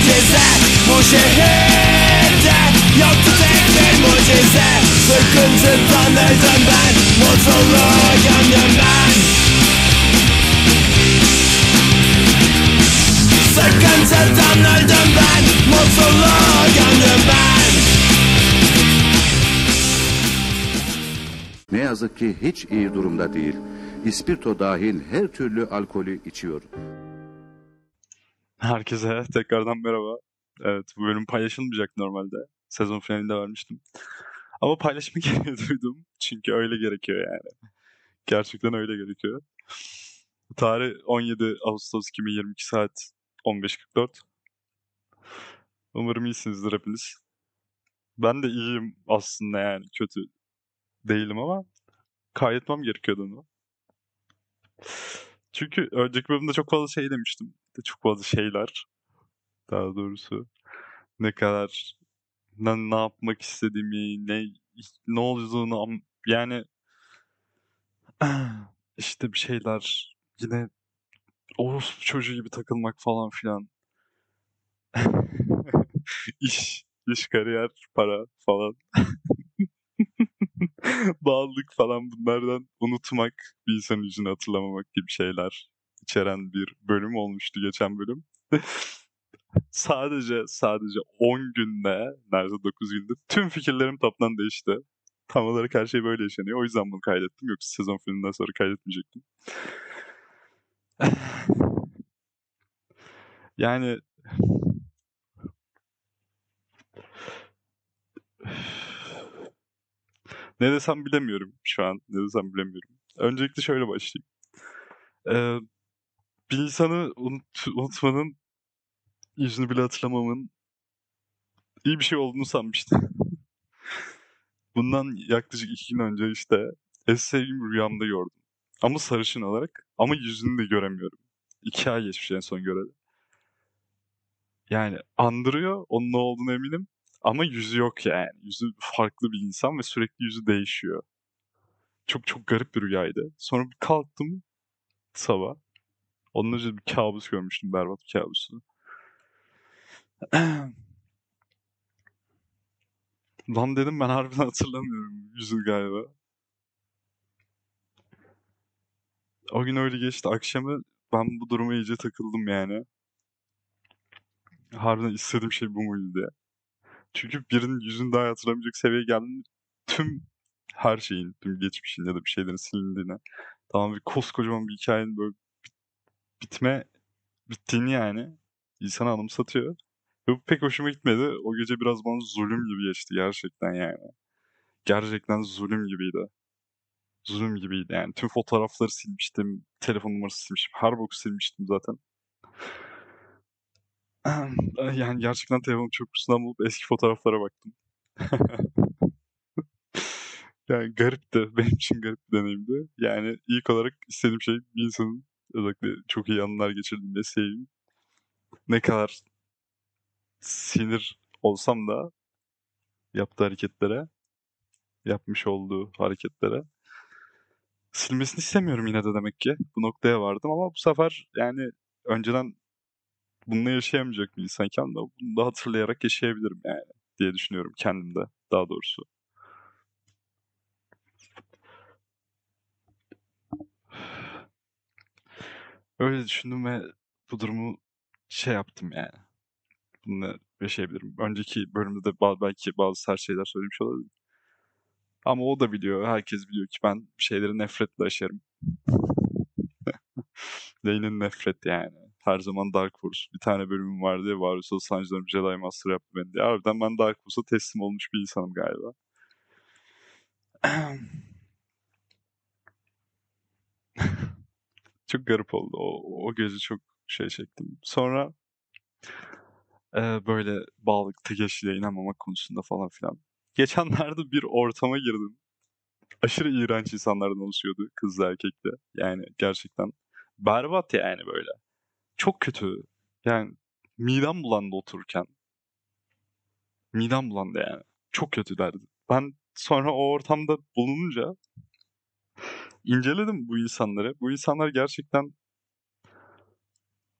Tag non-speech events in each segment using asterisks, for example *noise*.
mucize Bu şehirde yoktu tek bir mucize Sıkıntıdan öldüm ben Mutluluğu gömdüm ben Sıkıntıdan öldüm ben Mutluluğu gömdüm ben Ne yazık ki hiç iyi durumda değil. İspirto dahil her türlü alkolü içiyor. Herkese tekrardan merhaba. Evet bu bölüm paylaşılmayacak normalde. Sezon finalinde vermiştim. Ama paylaşmak *laughs* gereği duydum. Çünkü öyle gerekiyor yani. Gerçekten öyle gerekiyor. Tarih 17 Ağustos 2022 saat 15.44. Umarım iyisinizdir hepiniz. Ben de iyiyim aslında yani kötü değilim ama kaydetmem gerekiyordu onu. Çünkü önceki bölümde çok fazla şey demiştim. De çok fazla şeyler. Daha doğrusu. Ne kadar ne, ne yapmak istediğimi, ne ne olduğunu yani *clears throat* işte bir şeyler yine orospu çocuğu gibi takılmak falan filan. *laughs* iş, iş, kariyer, para falan. *laughs* Bağlılık falan bunlardan unutmak, bir insanın yüzünü hatırlamamak gibi şeyler içeren bir bölüm olmuştu geçen bölüm. *laughs* sadece sadece 10 günde, neredeyse 9 günde tüm fikirlerim toptan değişti. Tam olarak her şey böyle yaşanıyor. O yüzden bunu kaydettim. Yoksa sezon filminden sonra kaydetmeyecektim. *laughs* yani *sighs* ne desem bilemiyorum şu an. Ne desem bilemiyorum. Öncelikle şöyle başlayayım. Ee, bir insanı unut, unutmanın, yüzünü bile hatırlamamın iyi bir şey olduğunu sanmıştım. *laughs* Bundan yaklaşık iki gün önce işte eski sevgilimi rüyamda gördüm. Ama sarışın olarak. Ama yüzünü de göremiyorum. İki ay geçmiş en son göreli. Yani andırıyor. Onun ne olduğunu eminim. Ama yüzü yok yani. Yüzü farklı bir insan ve sürekli yüzü değişiyor. Çok çok garip bir rüyaydı. Sonra bir kalktım sabah. Onun önce bir kabus görmüştüm. Berbat bir kabusu. *clears throat* Lan dedim ben harbiden hatırlamıyorum yüzünü galiba. O gün öyle geçti. Akşamı ben bu duruma iyice takıldım yani. Harbiden istediğim şey bu muydu diye. Çünkü birinin yüzünü daha hatırlamayacak seviyeye geldiğinde tüm her şeyin, tüm geçmişin ya da bir şeylerin silindiğine. Tamam bir koskocaman bir hikayenin böyle bitme, bittiğini yani insana anımsatıyor. Ve bu pek hoşuma gitmedi. O gece biraz bana zulüm gibi geçti gerçekten yani. Gerçekten zulüm gibiydi. Zulüm gibiydi yani. Tüm fotoğrafları silmiştim. Telefon numarası silmiştim. Her boku silmiştim zaten. Yani gerçekten telefon çöpçüsünden bulup eski fotoğraflara baktım. *laughs* Yani garipti. Benim için garip bir deneyimdi. Yani ilk olarak istediğim şey bir insanın özellikle çok iyi anılar geçirdiğim ve sevdiğim ne kadar sinir olsam da yaptığı hareketlere, yapmış olduğu hareketlere silmesini istemiyorum yine de demek ki. Bu noktaya vardım ama bu sefer yani önceden bununla yaşayamayacak bir insanken de bunu da hatırlayarak yaşayabilirim yani diye düşünüyorum kendimde daha doğrusu. Öyle düşündüm ve bu durumu şey yaptım yani. Bunu yaşayabilirim. Önceki bölümde de belki bazı sert şeyler söylemiş olabilirim. Ama o da biliyor, herkes biliyor ki ben şeyleri nefretle aşarım. *laughs* Lane'in nefret yani. Her zaman Dark Horse. Bir tane bölümüm vardı ya, Varus'a Sancılarım Jedi Master yaptı beni diye. Harbiden ben Dark Horse'a teslim olmuş bir insanım galiba. *clears throat* çok garip oldu. O, o gece çok şey çektim. Sonra e, böyle bağlılık, tek inanmamak konusunda falan filan. Geçenlerde bir ortama girdim. Aşırı iğrenç insanlardan oluşuyordu. Kızlı erkekli. Yani gerçekten berbat yani böyle. Çok kötü. Yani midem bulandı otururken. Midem bulandı yani. Çok kötülerdi. Ben sonra o ortamda bulununca inceledim bu insanları. Bu insanlar gerçekten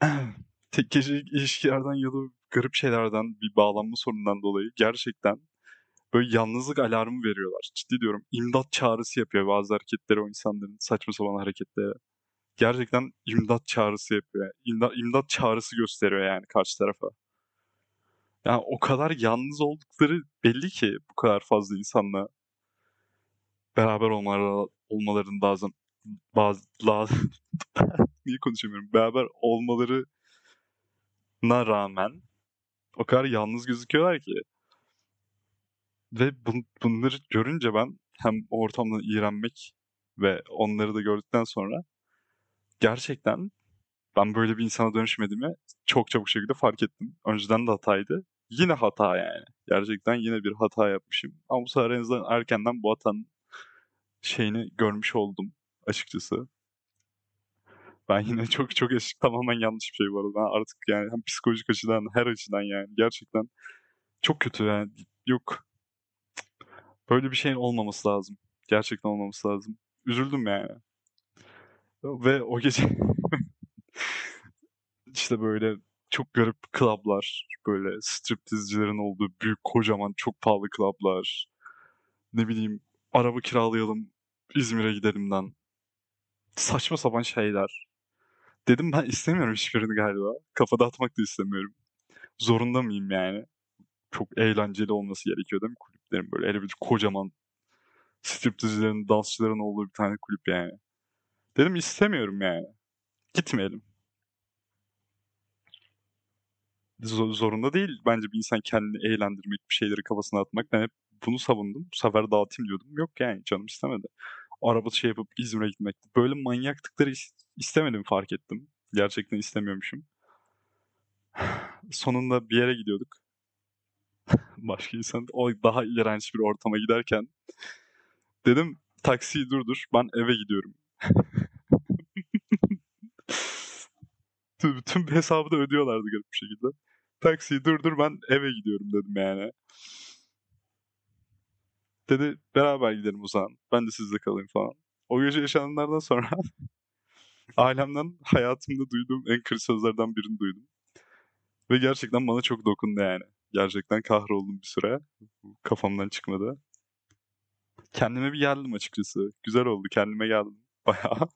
*clears throat* tek gecelik ilişkilerden ya da garip şeylerden bir bağlanma sorunundan dolayı gerçekten böyle yalnızlık alarmı veriyorlar. Ciddi diyorum. İmdat çağrısı yapıyor bazı hareketleri o insanların saçma sapan hareketleri. Gerçekten imdat çağrısı yapıyor. İmdat, imdat çağrısı gösteriyor yani karşı tarafa. Yani o kadar yalnız oldukları belli ki bu kadar fazla insanla beraber olmaları, olmaların bazen bazı lazım niye *laughs* konuşamıyorum beraber olmalarına rağmen o kadar yalnız gözüküyorlar ki ve bun, bunları görünce ben hem ortamdan iğrenmek ve onları da gördükten sonra gerçekten ben böyle bir insana dönüşmediğimi çok çabuk şekilde fark ettim. Önceden de hataydı. Yine hata yani. Gerçekten yine bir hata yapmışım. Ama bu sefer en azından erkenden bu hatanın şeyini görmüş oldum açıkçası. Ben yine çok çok eski tamamen yanlış bir şey bu arada. Ben artık yani hem psikolojik açıdan her açıdan yani gerçekten çok kötü yani. Yok. Böyle bir şeyin olmaması lazım. Gerçekten olmaması lazım. Üzüldüm yani. Ve o gece *laughs* işte böyle çok garip klablar, böyle striptizcilerin olduğu büyük kocaman çok pahalı klablar. Ne bileyim araba kiralayalım İzmir'e gidelimden. Saçma sapan şeyler. Dedim ben istemiyorum hiçbirini galiba. Kafa dağıtmak da istemiyorum. Zorunda mıyım yani? Çok eğlenceli olması gerekiyor değil mi kulüplerin böyle hele bir kocaman striptizcilerin, dansçıların olduğu bir tane kulüp yani. Dedim istemiyorum yani. Gitmeyelim. Zo- zorunda değil bence bir insan kendini eğlendirmek, bir şeyleri kafasına atmak. Ben hep bunu savundum. Bu sefer dağıtayım diyordum. Yok yani canım istemedi. Araba şey yapıp İzmir'e gitmek. Böyle manyaklıkları is- istemedim fark ettim. Gerçekten istemiyormuşum. *sighs* Sonunda bir yere gidiyorduk. *laughs* Başka insan o daha iğrenç bir ortama giderken dedim taksiyi durdur ben eve gidiyorum. *laughs* Tüm hesabı da ödüyorlardı garip bir şekilde. Taksiyi durdur ben eve gidiyorum dedim yani. Dedi beraber gidelim o zaman. Ben de sizle kalayım falan. O gece yaşananlardan sonra *laughs* ailemden hayatımda duyduğum en kırık sözlerden birini duydum. Ve gerçekten bana çok dokundu yani. Gerçekten kahroldum bir süre. Kafamdan çıkmadı. Kendime bir geldim açıkçası. Güzel oldu. Kendime geldim. *laughs* Bayağı.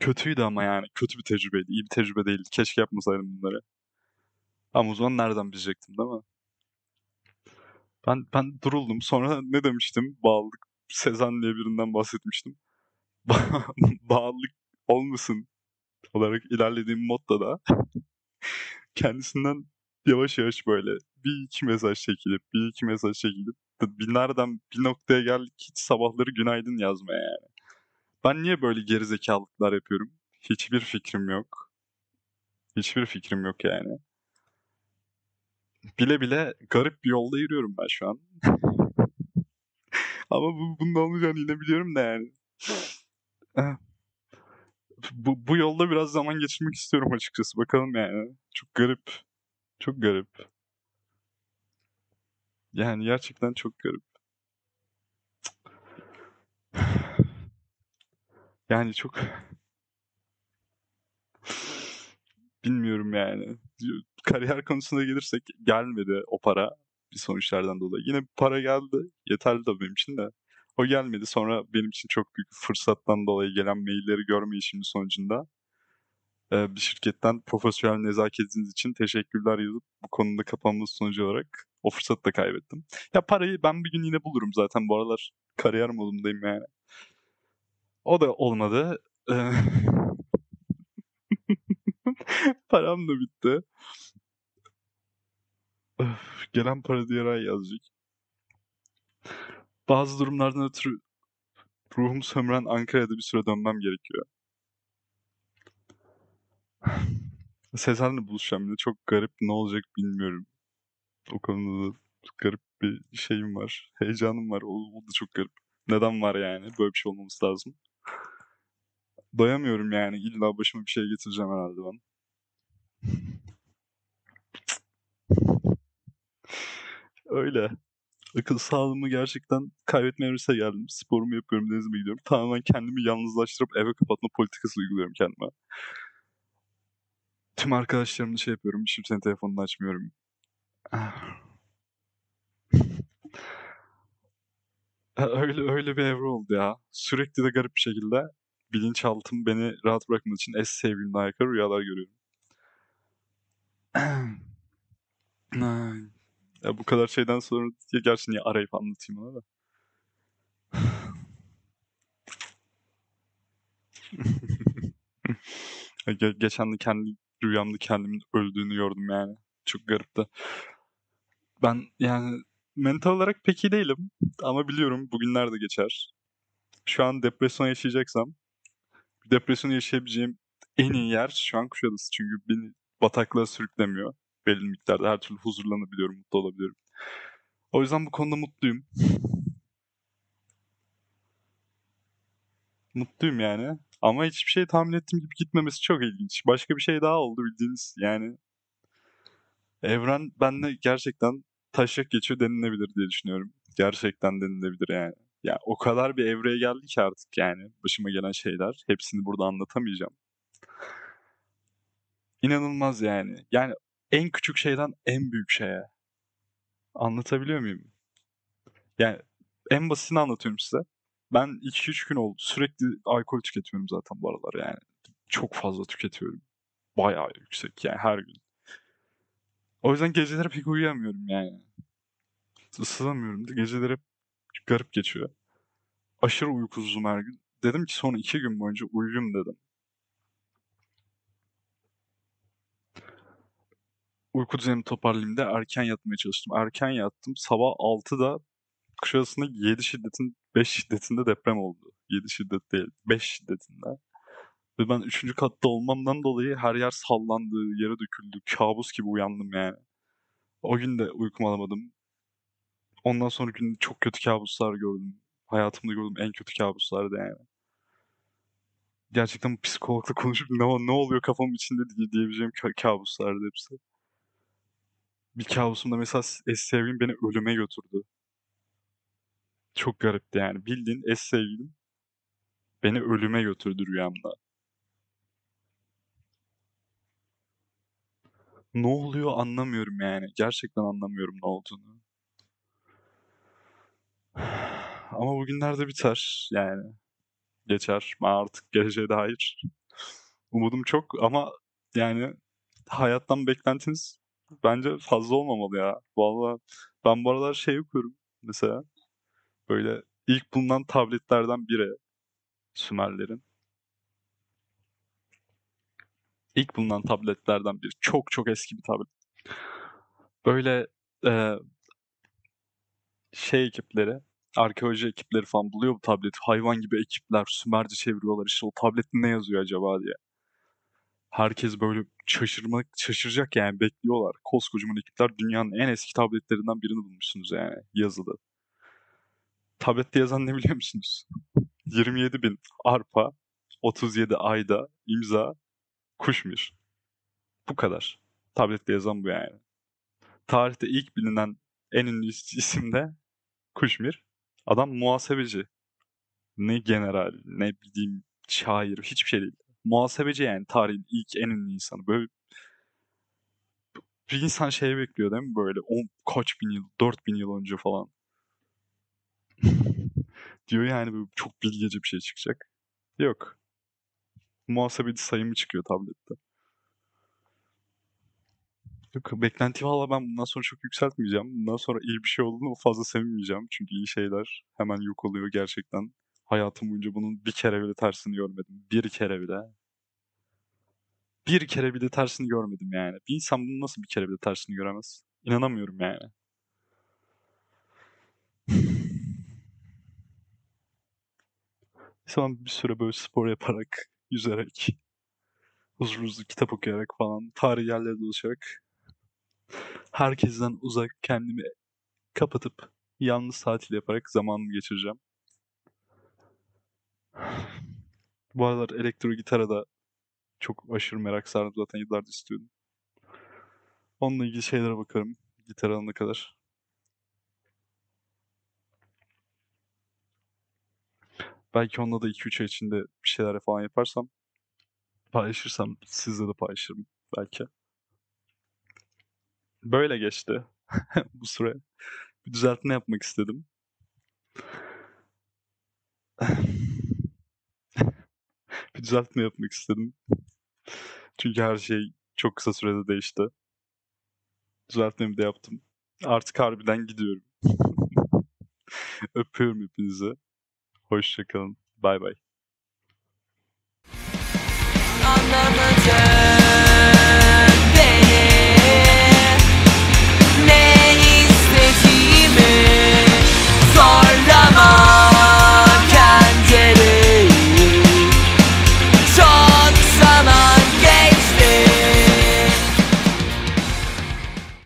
Kötüydü ama yani. Kötü bir tecrübeydi. İyi bir tecrübe değildi. Keşke yapmasaydım bunları. Ama o zaman nereden bilecektim değil mi? Ben ben duruldum. Sonra ne demiştim? Bağlılık. Sezen diye birinden bahsetmiştim. *laughs* Bağlılık olmasın olarak ilerlediğim modda da *laughs* kendisinden yavaş yavaş böyle bir iki mesaj çekilip bir iki mesaj çekilip binlerden bir noktaya geldik hiç sabahları günaydın yazmaya yani. Ben niye böyle gerizekalıklar yapıyorum? Hiçbir fikrim yok. Hiçbir fikrim yok yani. Bile bile garip bir yolda yürüyorum ben şu an. Ama bu, bunun olmayacağını yine biliyorum da yani. bu, bu yolda biraz zaman geçirmek istiyorum açıkçası. Bakalım yani. Çok garip. Çok garip. Yani gerçekten çok garip. *sighs* Yani çok bilmiyorum yani. Kariyer konusuna gelirsek gelmedi o para bir sonuçlardan dolayı. Yine para geldi. Yeterli de benim için de. O gelmedi. Sonra benim için çok büyük fırsattan dolayı gelen mailleri görmeyişimin sonucunda e, bir şirketten profesyonel nezaketiniz için teşekkürler yazıp bu konuda kapanması sonucu olarak o fırsatı da kaybettim. Ya parayı ben bir gün yine bulurum zaten. Bu aralar kariyer modundayım yani. O da olmadı. *laughs* Param da bitti. Öf, gelen para diğer ay yazacak. Bazı durumlardan ötürü ruhum sömüren Ankara'da bir süre dönmem gerekiyor. *sighs* Sezen'le buluşacağım yine. Çok garip ne olacak bilmiyorum. O konuda da garip bir şeyim var. Heyecanım var. O, o da çok garip. Neden var yani? Böyle bir şey olmaması lazım. Doyamıyorum yani. İlla başıma bir şey getireceğim herhalde ben. Öyle. Akıl sağlığımı gerçekten kaybetme evresine geldim. Sporumu yapıyorum, denizime gidiyorum. Tamamen kendimi yalnızlaştırıp eve kapatma politikası uyguluyorum kendime. Tüm arkadaşlarımla şey yapıyorum. Hiç kimsenin telefonunu açmıyorum. *laughs* Öyle öyle bir evre oldu ya. Sürekli de garip bir şekilde bilinçaltım beni rahat bırakmadığı için es sevgilimle aykırı rüyalar görüyorum. *clears throat* Ya bu kadar şeyden sonra ya gerçi niye arayıp anlatayım ona da. *laughs* Ge- geçen de kendi rüyamda kendimin öldüğünü gördüm yani. Çok garipti. Ben yani mental olarak pek iyi değilim ama biliyorum bugünler de geçer. Şu an depresyon yaşayacaksam depresyon yaşayabileceğim en iyi yer şu an Kuşadası. Çünkü beni bataklığa sürüklemiyor. Belli miktarda her türlü huzurlanabiliyorum, mutlu olabiliyorum. O yüzden bu konuda mutluyum. Mutluyum yani. Ama hiçbir şey tahmin ettiğim gibi gitmemesi çok ilginç. Başka bir şey daha oldu bildiğiniz yani. Evren benle gerçekten taşak geçiyor denilebilir diye düşünüyorum. Gerçekten denilebilir yani. Ya o kadar bir evreye geldi ki artık yani başıma gelen şeyler. Hepsini burada anlatamayacağım. İnanılmaz yani. Yani en küçük şeyden en büyük şeye. Anlatabiliyor muyum? Yani en basitini anlatıyorum size. Ben 2-3 gün oldu. Sürekli alkol tüketiyorum zaten bu aralar yani. Çok fazla tüketiyorum. Bayağı yüksek yani her gün. O yüzden geceleri pek uyuyamıyorum yani. Isınamıyorum da geceleri garip geçiyor. Aşırı uykusuzum her gün. Dedim ki son iki gün boyunca uyuyayım dedim. Uyku düzenimi toparlayayım da erken yatmaya çalıştım. Erken yattım. Sabah 6'da Kuşadası'nda 7 şiddetin 5 şiddetinde deprem oldu. 7 şiddet değil 5 şiddetinde. Ve ben 3. katta olmamdan dolayı her yer sallandı, yere döküldü. Kabus gibi uyandım yani. O gün de uykumu alamadım. Ondan sonra gün çok kötü kabuslar gördüm. Hayatımda gördüğüm en kötü kabuslardı yani. Gerçekten psikologla konuşup ne, ne oluyor kafamın içinde diye diyebileceğim ka- kabuslardı hepsi. Bir kabusumda mesela eski sevgilim beni ölüme götürdü. Çok garipti yani. Bildiğin eski sevgilim beni ölüme götürdü rüyamda. Ne oluyor anlamıyorum yani. Gerçekten anlamıyorum ne olduğunu. *sighs* Ama bugünlerde biter yani. Geçer. Artık geleceğe dair umudum çok ama yani hayattan beklentiniz bence fazla olmamalı ya. Vallahi ben bu aralar şey okuyorum mesela. Böyle ilk bulunan tabletlerden biri Sümerlerin. İlk bulunan tabletlerden biri. Çok çok eski bir tablet. Böyle e, şey ekipleri, arkeoloji ekipleri falan buluyor bu tableti. Hayvan gibi ekipler Sümerce çeviriyorlar işte o tablette ne yazıyor acaba diye. Herkes böyle şaşırmak, şaşıracak yani bekliyorlar. Koskocaman ekipler dünyanın en eski tabletlerinden birini bulmuşsunuz yani yazılı. Tablette yazan ne biliyor musunuz? *laughs* 27 bin arpa, 37 ayda, imza, kuşmuş. Bu kadar. Tablette yazan bu yani. Tarihte ilk bilinen en ünlü is- isim de Kuşmir. Adam muhasebeci. Ne general, ne bileyim şair, hiçbir şey değil. Muhasebeci yani tarihin ilk en ünlü insanı. Böyle bir insan şey bekliyor değil mi böyle on, kaç bin yıl, dört bin yıl önce falan. *laughs* Diyor yani çok bilgece bir şey çıkacak. Yok. Muhasebeci sayımı çıkıyor tablette. Yok beklenti valla ben bundan sonra çok yükseltmeyeceğim. Bundan sonra iyi bir şey olduğunu fazla sevinmeyeceğim. Çünkü iyi şeyler hemen yok oluyor gerçekten. Hayatım boyunca bunun bir kere bile tersini görmedim. Bir kere bile. Bir kere bile tersini görmedim yani. Bir insan bunun nasıl bir kere bile tersini göremez? İnanamıyorum yani. Sonra bir süre böyle spor yaparak, yüzerek, huzur huzur kitap okuyarak falan, tarihi yerlerde dolaşarak, herkesten uzak kendimi kapatıp yalnız tatil yaparak zamanımı geçireceğim. Bu aralar elektro gitara da çok aşırı merak sardım zaten yıllardır istiyordum. Onunla ilgili şeylere bakarım gitar alana kadar. Belki onunla da 2-3 ay içinde bir şeyler falan yaparsam paylaşırsam sizle de paylaşırım belki. Böyle geçti *laughs* bu süre. Bir düzeltme yapmak istedim bir düzeltme yapmak istedim. Çünkü her şey çok kısa sürede değişti. Düzeltmemi de yaptım. Artık harbiden gidiyorum. *laughs* Öpüyorum hepinizi. Hoşçakalın. Bay bay. Anlamadım